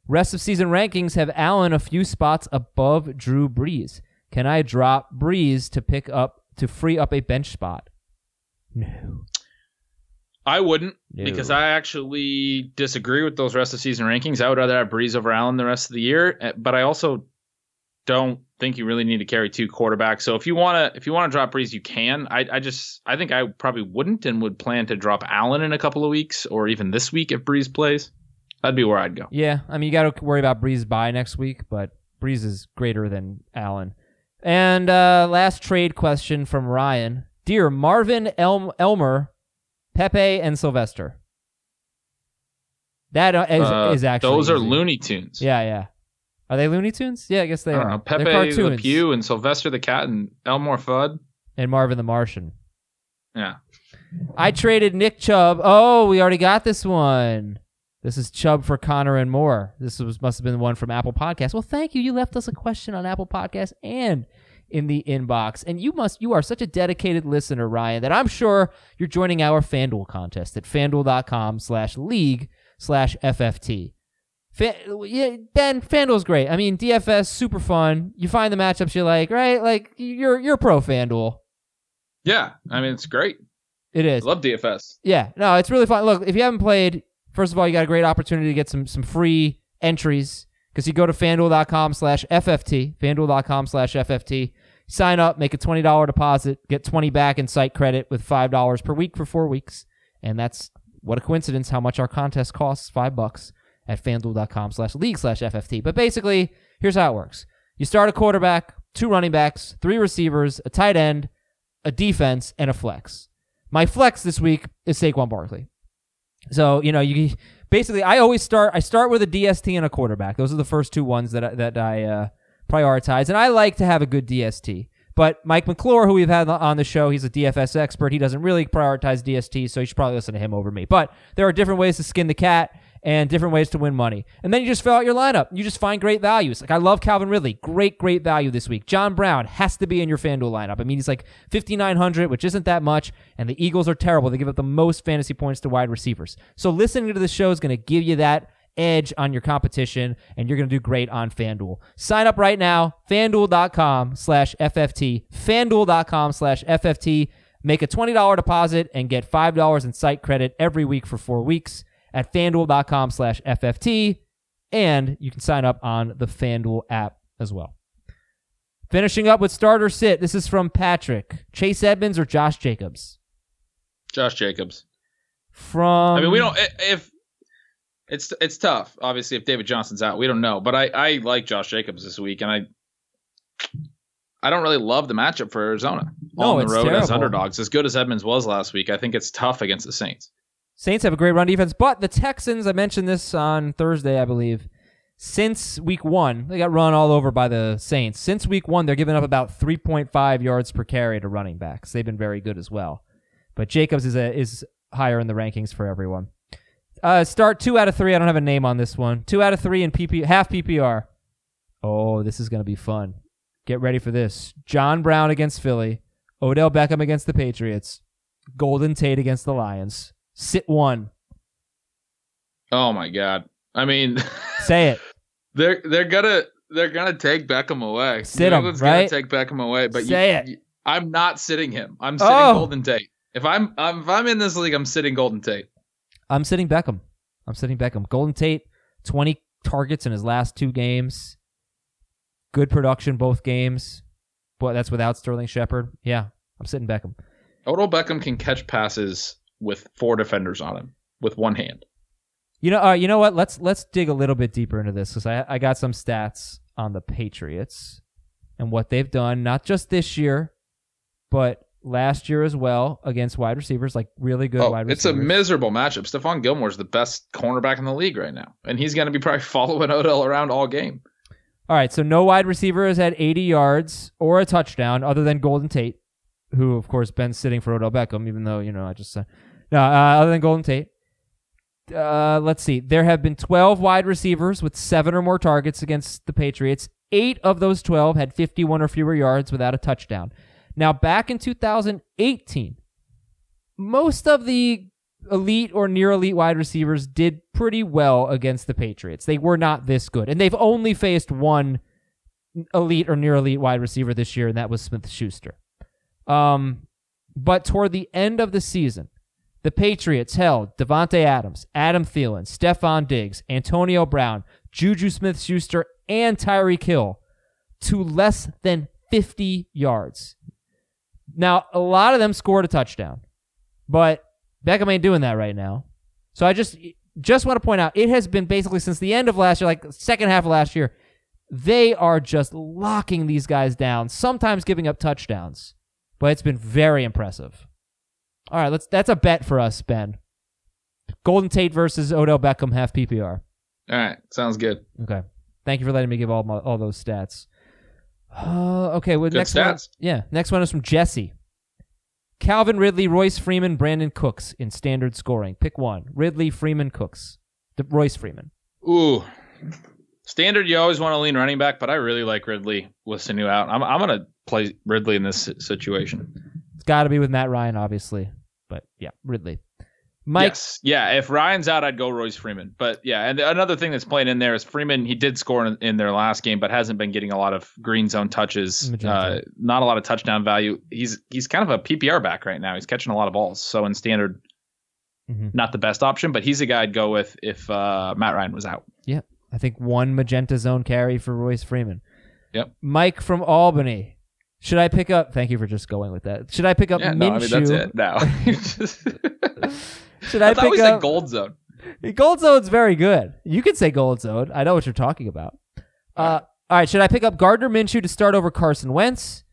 Rest of season rankings have Allen a few spots above Drew Brees. Can I drop Brees to pick up to free up a bench spot? No. I wouldn't No. because I actually disagree with those rest of season rankings. I would rather have Brees over Allen the rest of the year, eh, but I also don't think you really need to carry two quarterbacks. So if you want to if you want to drop Brees, you can. I I just I think I probably wouldn't and would plan to drop Allen in a couple of weeks or even this week if Brees plays. That'd be where I'd go. Yeah, I mean you got to worry about Brees by next week, but Brees is greater than Allen. And uh, last trade question from Ryan: Dear Marvin El- Elmer, Pepe, and Sylvester. That uh, Uh, is actually those are easy. Looney Tunes. Yeah, yeah. Are they Looney Tunes? Yeah, I guess they I are. know. Pepe the. Pew and Sylvester the Cat and Elmer Fudd. and Marvin the Martian. Yeah. I traded Nick Chubb. Oh, we already got this one. This is Chubb for Connor and Moore. This was must have been the one from Apple Podcast. Well, thank you. You left us a question on Apple Podcast and in the inbox. And you must you are such a dedicated listener, Ryan, that I'm sure you're joining our FanDuel contest at fanduel.com slash league slash FFT. Fa- yeah, Ben, FanDuel's great. I mean, DFS, super fun. You find the matchups you like, right? Like you're you're pro FanDuel. Yeah. I mean, it's great. It is. I love DFS. Yeah, no, it's really fun. Look, if you haven't played, first of all, you got a great opportunity to get some some free entries because you go to fanduel.com slash FFT, fanduel.com slash FFT, sign up, make a $20 deposit, get 20 back in site credit with $5 per week for four weeks. And that's what a coincidence how much our contest costs, five bucks at fanduel.com slash league slash FFT. But basically, here's how it works. You start a quarterback, two running backs, three receivers, a tight end, a defense, and a flex. My flex this week is Saquon Barkley. So you know, you basically I always start. I start with a DST and a quarterback. Those are the first two ones that I, that I uh, prioritize, and I like to have a good DST. But Mike McClure, who we've had on the show, he's a DFS expert. He doesn't really prioritize DST, so you should probably listen to him over me. But there are different ways to skin the cat and different ways to win money. And then you just fill out your lineup. You just find great values. Like I love Calvin Ridley. Great, great value this week. John Brown has to be in your FanDuel lineup. I mean, he's like 5,900, which isn't that much. And the Eagles are terrible. They give up the most fantasy points to wide receivers. So listening to the show is going to give you that edge on your competition, and you're going to do great on FanDuel. Sign up right now, fanduel.com slash FFT, fanduel.com slash FFT. Make a $20 deposit and get $5 in site credit every week for four weeks at fanduel.com slash FFT. And you can sign up on the FanDuel app as well. Finishing up with starter sit. This is from Patrick. Chase Edmonds or Josh Jacobs? Josh Jacobs. From I mean, we don't. If it's it's tough, obviously, if David Johnson's out, we don't know. But I I like Josh Jacobs this week, and I I don't really love the matchup for Arizona No, on the road as underdogs. As good as Edmonds was last week, I think it's tough against the Saints. Saints have a great run defense, but the Texans, I mentioned this on Thursday, I believe. Since week one, they got run all over by the Saints. Since week one, they're giving up about 3.5 yards per carry to running backs. They've been very good as well. But Jacobs is a, is higher in the rankings for everyone. Uh, start two out of three. I don't have a name on this one. Two out of three in PP, half PPR. Oh, this is going to be fun. Get ready for this. John Brown against Philly. Odell Beckham against the Patriots. Golden Tate against the Lions. Sit one. Oh my god! I mean, Say it. they're they're gonna they're gonna take Beckham away. Sit him, right? Gonna take Beckham away, but Say you, it. you- I'm not sitting him. I'm sitting Oh. Golden Tate. If I'm, I'm if I'm in this league, I'm sitting Golden Tate. I'm sitting Beckham. I'm sitting Beckham. Golden Tate, 20 targets in his last two games. Good production both games. But that's without Sterling Shepard. Yeah, I'm sitting Beckham. Odell Beckham can catch passes with four defenders on him with one hand. You know, uh, you know what? Let's let's dig a little bit deeper into this because I I got some stats on the Patriots and what they've done, not just this year, but last year as well against wide receivers, like really good Oh, wide it's a miserable matchup. Stephon Gilmore's the best cornerback in the league right now, and he's going to be probably following Odell around all game. All right, so no wide receiver has had 80 yards or a touchdown other than Golden Tate, who of course been sitting for Odell Beckham, even though you know I just said no. Uh, other than Golden Tate, uh, let's see. There have been 12 wide receivers with seven or more targets against the Patriots. Eight of those 12 had 51 or fewer yards without a touchdown. Now, back in 2018, most of the elite or near elite wide receivers did pretty well against the Patriots. They were not this good. And they've only faced one elite or near elite wide receiver this year, and that was Smith Schuster. Um, but toward the end of the season, the Patriots held Davante Adams, Adam Thielen, Stefon Diggs, Antonio Brown, Juju Smith Schuster, and Tyreek Hill to less than 50 yards. Now, a lot of them scored a touchdown, but Beckham ain't doing that right now. So I just just want to point out it has been basically since the end of last year, like second half of last year, they are just locking these guys down, sometimes giving up touchdowns. But it's been very impressive. All right, let's that's a bet for us, Ben. Golden Tate versus Odell Beckham half PPR. All right, sounds good. Okay. Thank you for letting me give all my, all those stats. Uh, okay, well, Good next one. stats. Yeah, next one is from Jesse. Calvin Ridley, Royce Freeman, Brandin Cooks in standard scoring. Pick one. Ridley, Freeman, Cooks. The Royce Freeman. Ooh, standard. You always want to lean running back, but I really like Ridley with Sanu out. I'm I'm gonna play Ridley in this situation. It's got to be with Matt Ryan, obviously. But yeah, Ridley. Mike, Yes, yeah. If Ryan's out, I'd go Royce Freeman. But yeah, and another thing that's playing in there is Freeman. He did score in, in their last game, but hasn't been getting a lot of green zone touches. Uh, not a lot of touchdown value. He's he's kind of a PPR back right now. He's catching a lot of balls. So in standard, Mhm. not the best option, but he's a guy I'd go with if uh, Matt Ryan was out. Yeah, I think one magenta zone carry for Royce Freeman. Yep. Mike from Albany. Should I pick up? Thank you for just going with that. Should I pick up Yeah, no, I mean that's it. No, Should I, I pick we up said gold zone. Gold Zone's very good. You could say Gold Zone. I know what you're talking about. Uh, all right, should I pick up Gardner Minshew to start over Carson Wentz?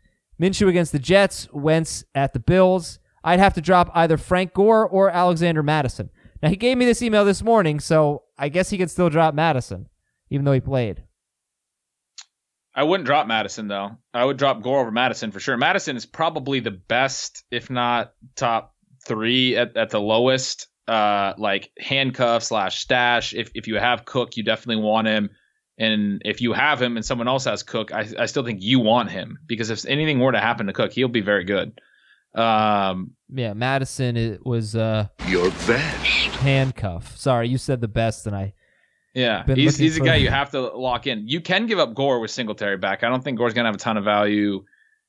Minshew against the Jets, Wentz at the Bills. I'd have to drop either Frank Gore or Alexander Mattison. Now, he gave me this email this morning, so I guess he could still drop Mattison, even though he played. I wouldn't drop Mattison though. I would drop Gore over Mattison for sure. Mattison is probably the best, if not top three at, at the lowest. Uh, like handcuff slash stash. If if you have Cook, you definitely want him. And if you have him and someone else has Cook, I, I still think you want him because if anything were to happen to Cook, he'll be very good. Um, Yeah, Mattison it was uh, Your best. handcuff. Sorry, you said the best, and I. Yeah, Been he's looking he's a guy you have to lock in. You can give up Gore with Singletary back. I don't think Gore's gonna have a ton of value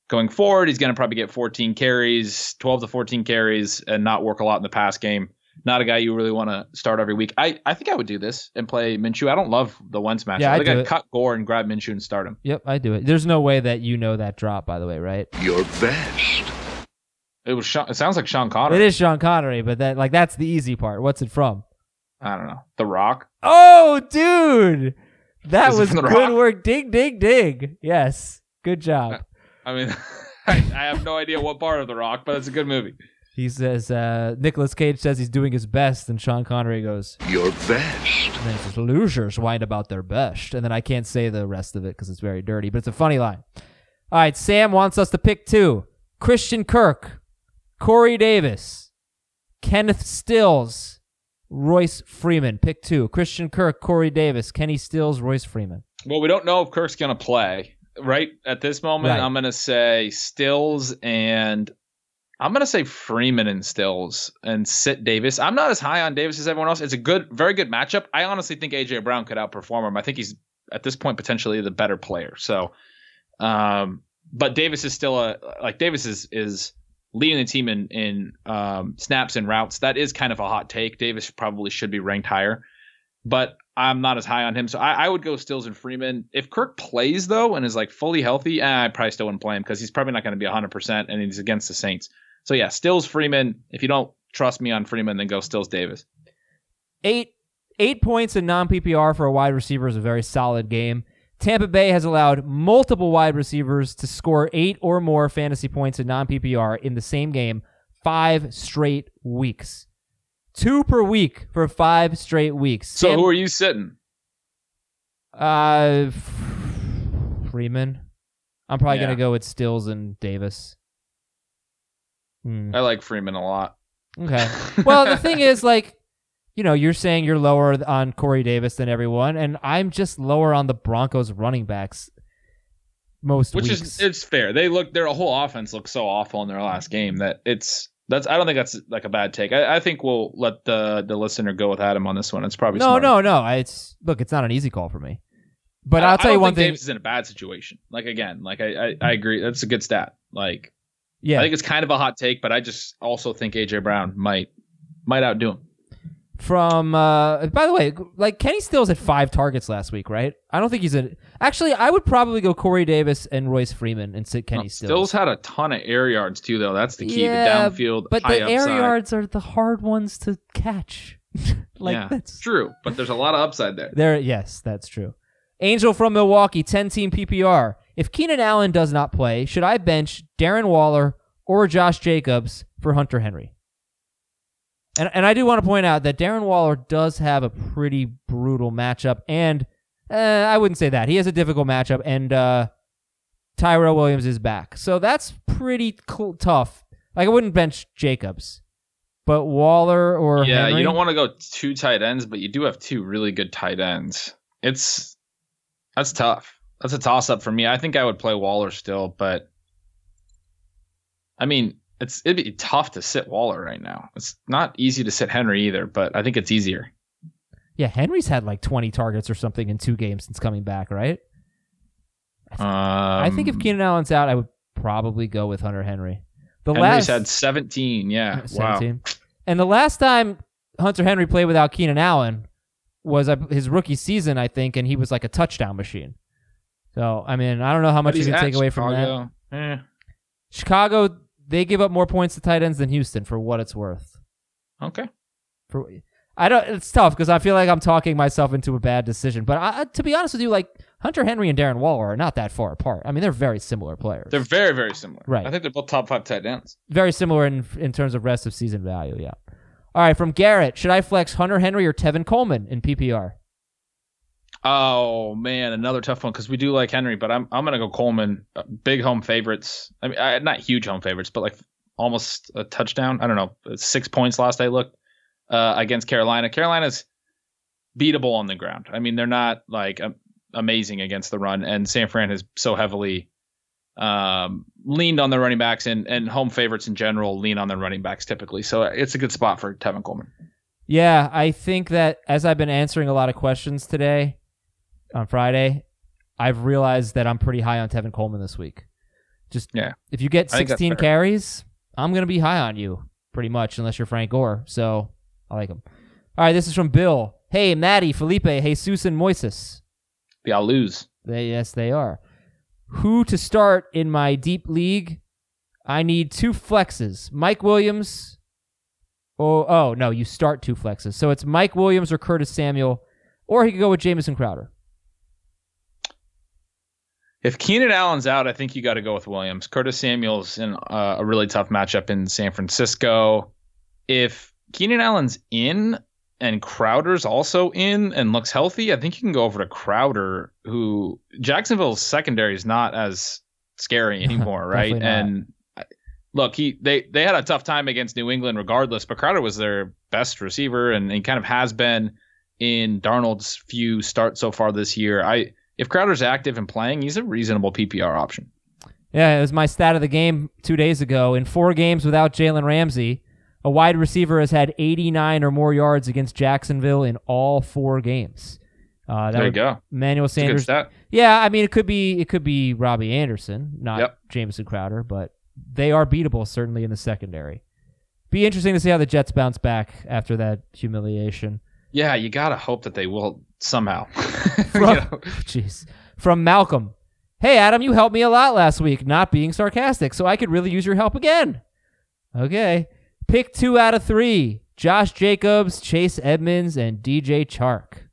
going forward. He's gonna probably get 14 carries, 12 to 14 carries, and not work a lot in the pass game. Not a guy you really want to start every week. I, I think I would do this and play Minshew. I don't love the Wentz matchup. Yeah, I I'd think do I'd cut Gore and grab Minshew and start him. Yep, I do it. There's no way that you know that drop, by the way, right? Your best. It was Sean, it sounds like Sean Connery. It is Sean Connery, but that like that's the easy part. What's it from? I don't know. The Rock. Oh, dude, that was good Rock? work. Dig, dig, dig. Yes, good job. I mean, I, I have no idea what part of The Rock, but it's a good movie. He says uh, Nicolas Cage says he's doing his best, and Sean Connery goes, Your best. and then he says, "Losers whine about their best," and then I can't say the rest of it because it's very dirty, but it's a funny line. All right, Sam wants us to pick two: Christian Kirk, Corey Davis, Kenneth Stills, Royce Freeman. Pick two: Christian Kirk, Corey Davis, Kenny Stills, Royce Freeman. Well, we don't know if Kirk's going to play. Right at this moment, Right. I'm going to say Stills and I'm going to say Freeman and Stills and sit Davis. I'm not as high on Davis as everyone else. It's a good, very good matchup. I honestly think AJ Brown could outperform him. I think he's at this point potentially the better player. So, um, but Davis is still a like Davis is is leading the team in in um, snaps and routes. That is kind of a hot take. Davis probably should be ranked higher. but I'm not as high on him. So I, I would go Stills and Freeman. If Kirk plays though and is like fully healthy, eh, I probably still wouldn't play him because he's probably not going to be 100 percent and he's against the Saints. So yeah, Stills Freeman. If you don't trust me on Freeman, then go Stills Davis. Eight eight points in non PPR for a wide receiver is a very solid game. Tampa Bay has allowed multiple wide receivers to score eight or more fantasy points in non PPR in the same game five straight weeks. Two per week for five straight weeks. So Sam- who are you sitting? Uh, Freeman. I'm probably Yeah. gonna go with Stills and Davis. Hmm. I like Freeman a lot. Okay. Well, the thing is, like, you know, you're saying you're lower on Corey Davis than everyone, and I'm just lower on the Broncos running backs most which weeks. is it's fair. They look their whole offense looks so awful in their last game that it's that's I don't think that's like a bad take. I, I think we'll let the the listener go with Adam on this one. It's probably no, smart. no, no. It's look, it's not an easy call for me, but I- I'll I tell you one think thing. Davis is in a bad situation. Like again, like I, I I agree. That's a good stat. Like yeah, I think it's kind of a hot take, but I just also think AJ Brown might might outdo him. From uh by the way like kenny stills had five targets last week right i don't think he's a actually i would probably go corey davis and royce freeman and sit kenny No, stills Stills had a ton of air yards too, though. That's the key. Yeah, the downfield, but high the air yards are the hard ones to catch like yeah, that's true. But there's a lot of upside there. there yes that's true angel from milwaukee 10 team ppr if keenan allen does not play should i bench darren waller or josh jacobs for hunter henry and, and I do want to point out that Darren Waller does have a pretty brutal matchup, and uh, I wouldn't say that he has a difficult matchup, and uh, Tyrell Williams is back, so that's pretty cl- tough. Like I wouldn't bench Jacobs, but Waller or Yeah, Henry, you don't want to go two tight ends, but you do have two really good tight ends. It's that's tough. That's a toss up for me. I think I would play Waller still, but I mean, it's it'd be tough to sit Waller right now. It's not easy to sit Henry either, but I think it's easier. Yeah, Henry's had like 20 targets or something in two games since coming back, right? Um, I think if Keenan Allen's out, I would probably go with Hunter Henry. The Henry's last had 17, yeah, wow. 17. And the last time Hunter Henry played without Keenan Allen was uh, his rookie season, I think, and he was like a touchdown machine. So, I mean, I don't know how much you can take away from that. Chicago. Eh, Chicago, they give up more points to tight ends than Houston for what it's worth. okay. For I don't. It's tough because I feel like I'm talking myself into a bad decision. But I, to be honest with you, like Hunter Henry and Darren Waller are not that far apart. I mean, they're very similar players. They're very, very similar. Right. I think they're both top five tight ends. very similar in in terms of rest of season value. Yeah. All right, from Garrett, should I flex Hunter Henry or Tevin Coleman in PPR? Oh man, another tough one because we do like Henry, but I'm I'm gonna go Coleman. Uh, Big home favorites. I mean, I, not huge home favorites, but like almost a touchdown. I don't know, six points last I looked uh, against Carolina. Carolina's beatable on the ground. I mean, they're not like am- amazing against the run, and San Fran has so heavily um, leaned on their running backs, and and home favorites in general lean on their running backs typically. So it's a good spot for Tevin Coleman. Yeah, I think that as I've been answering a lot of questions today on Friday, I've realized that I'm pretty high on Tevin Coleman this week. Just Yeah. if you get I think that's 16 carries, I'm gonna be high on you pretty much, unless you're Frank Gore. So I like him. All right, this is from Bill. Hey, Maddie, Felipe, Jesus, and Moises. Yeah, I'll lose. They, yes, they are. Who to start in my deep league? I need two flexes. Mike Williams. Oh, oh no, you start two flexes. So it's Mike Williams or Curtis Samuel, or he could go with Jamison Crowder. If Keenan Allen's out, I think you got to go with Williams. Curtis Samuel's in uh, a really tough matchup in San Francisco. If Keenan Allen's in and Crowder's also in and looks healthy, I think you can go over to Crowder, who Jacksonville's secondary is not as scary anymore, right? And look, he they they had a tough time against New England regardless, but Crowder was their best receiver and he kind of has been in Darnold's few starts so far this year. I if Crowder's active and playing, he's a reasonable PPR option. Yeah, it was my stat of the game two days ago. In four games without Jalen Ramsey, a wide receiver has had 89 or more yards against Jacksonville in all four games. Uh, There you go. Manuel It's a good Sanders stat. Yeah, I mean it could be it could be Robby Anderson, not Yep. Jamison Crowder, but they are beatable certainly in the secondary. Be interesting to see how the Jets bounce back after that humiliation. Yeah, you gotta hope that they will somehow. You From, jeez. From Malcolm. Hey, Adam, you helped me a lot last week, not being sarcastic, so I could really use your help again. Okay. Pick two out of three Josh Jacobs, Chase Edmonds, and DJ Chark.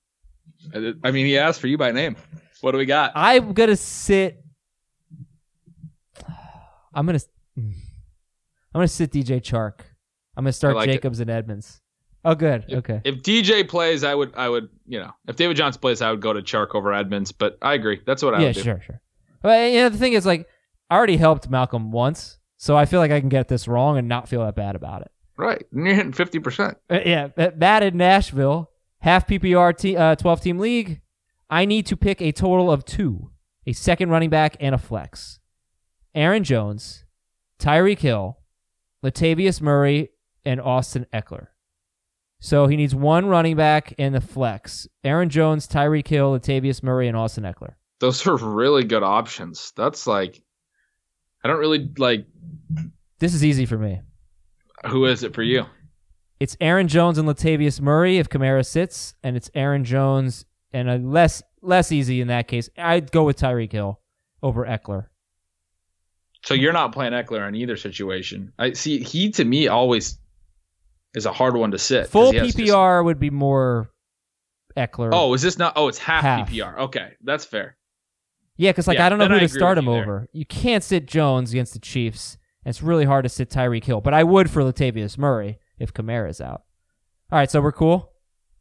Uh, I mean, he asked for you by name. What do we got? I'm going to sit. I'm going to. Mm. I'm to sit DJ Chark. I'm going to start like it. Jacobs and Edmonds. Oh, good. Okay. If DJ plays, I would, I would, you know, if David Johnson plays, I would go to Chark over Edmonds. But I agree. That's what I yeah, would do. sure, sure. But you know, the thing is, like, I already helped Malcolm once, so I feel like I can get this wrong and not feel that bad about it. Right. And you're hitting fifty percent. Uh, yeah, Matt in Nashville, half PPR, te- uh, 12 team league. I need to pick a total of two a second running back and a flex. Aaron Jones, Tyreek Hill, Latavius Murray, and Austin Ekeler. So he needs one running back and the flex. Aaron Jones, Tyreek Hill, Latavius Murray, and Austin Ekeler. Those are really good options. That's like, I don't really like. This is easy for me. Who is it for you? It's Aaron Jones and Latavius Murray if Kamara sits, and it's Aaron Jones and a less less easy in that case. I'd go with Tyreek Hill over Ekeler. So you're not playing Ekeler in either situation. I see. He to me always is a hard one to sit. Full has just- PPR would be more Ekeler. oh, is this not? Oh, it's half, Half. PPR. Okay, that's fair. yeah, because like yeah, I don't know who I to start him you over. You can't sit Jones against the Chiefs. and It's really hard to sit Tyreek Hill, but I would for Latavius Murray if Kamara's out. All right, so we're cool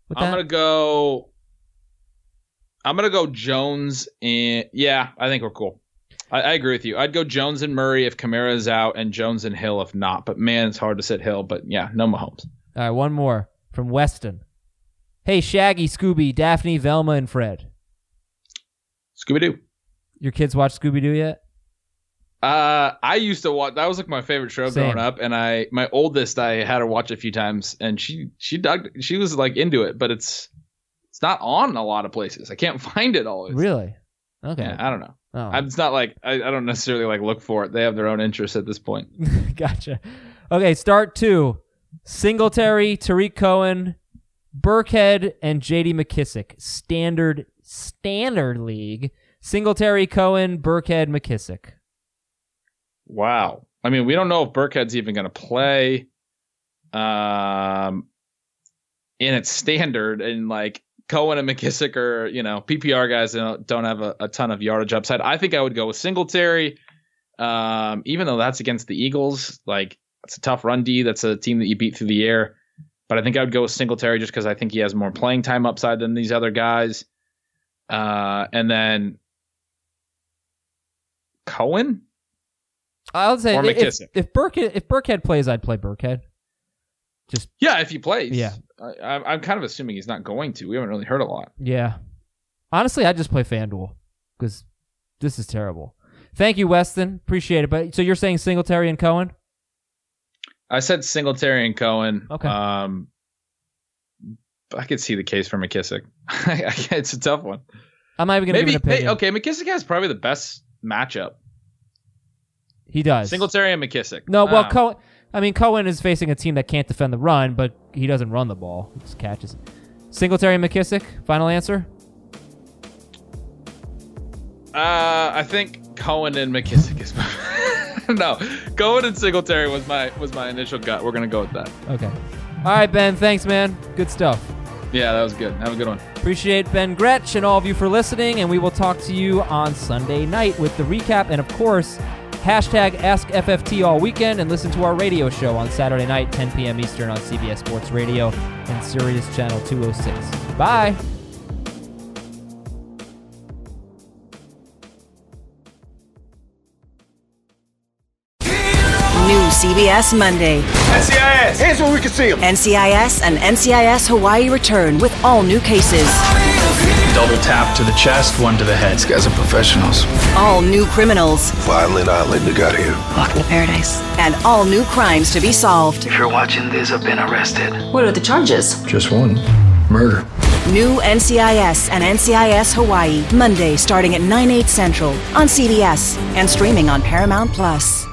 with I'm gonna go. I'm gonna go Jones and yeah, I think we're cool. I, I agree with you. I'd go Jones and Murray if Kamara's out, and Jones and Hill if not. But man, it's hard to sit Hill. But yeah, no Mahomes. All right, one more from Weston. Hey, Shaggy, Scooby, Daphne, Velma, and Fred. Scooby Doo. Your kids watch Scooby Doo yet? Uh, I used to watch. That was like my favorite show Same. growing up, and I my oldest I had her watch a few times, and she she dug. She was like into it, but it's it's not on a lot of places. I can't find it always. Really? Okay. Yeah, I don't know. Oh. I'm, it's not like I, I don't necessarily like look for it. They have their own interests at this point. gotcha. Okay, start two. Singletary, Tarik Cohen, Burkhead, and JD McKissic. Standard standard league. Singletary, Cohen, Burkhead, McKissic. Wow. I mean, we don't know if Burkhead's even going to play. Um, in its standard, and like Cohen and McKissic are, you know, PPR guys that don't, have a, a ton of yardage upside. I think I would go with Singletary. Um, even though that's against the Eagles, like it's a tough run D. That's a team that you beat through the air. But I think I would go with Singletary just because I think he has more playing time upside than these other guys. Uh, and then Cohen. I'll say Or if, McKissic. if Burkhead if Burkhead plays, I'd play Burkhead. Just Yeah, if he plays. Yeah. I, I'm- kind of assuming he's not going to. We haven't really heard a lot. yeah. Honestly, I just play FanDuel because this is terrible. Thank you, Weston. Appreciate it. But so you're saying Singletary and Cohen? I said Singletary and Cohen. Okay. Um, I could see the case for McKissic. it's a tough one. I'm not even gonna Maybe give an hey, opinion. okay. McKissic has probably the best matchup. He does. Singletary and McKissic. No, well, Ah. Cohen. I mean, Cohen is facing a team that can't defend the run, but he doesn't run the ball; he just catches. Singletary and McKissic. Final answer. Uh, I think Cohen and McKissic is. no, Cohen and Singletary was my was my initial gut. We're gonna go with that. Okay. All right, Ben. Thanks, man. Good stuff. Yeah, that was good. Have a good one. Appreciate Ben Gretsch and all of you for listening, and we will talk to you on Sunday night with the recap, and of course, hashtag AskFFT all weekend, and listen to our radio show on Saturday night, 10 p.m. Eastern on CBS Sports Radio and Sirius Channel 206. Bye. New CBS Monday. NCIS! Hands where we can see them! NCIS and NCIS Hawaii return with all new cases, Double tap to the chest, one to the head. These guys are professionals. all new criminals, Violent island you got here. Welcome to paradise. and all new crimes to be solved. If you're watching this, I've been arrested. What are the charges? Just one. Murder. New NCIS and NCIS Hawaii, Monday starting at 9, 8 central on CBS and streaming on Paramount Plus.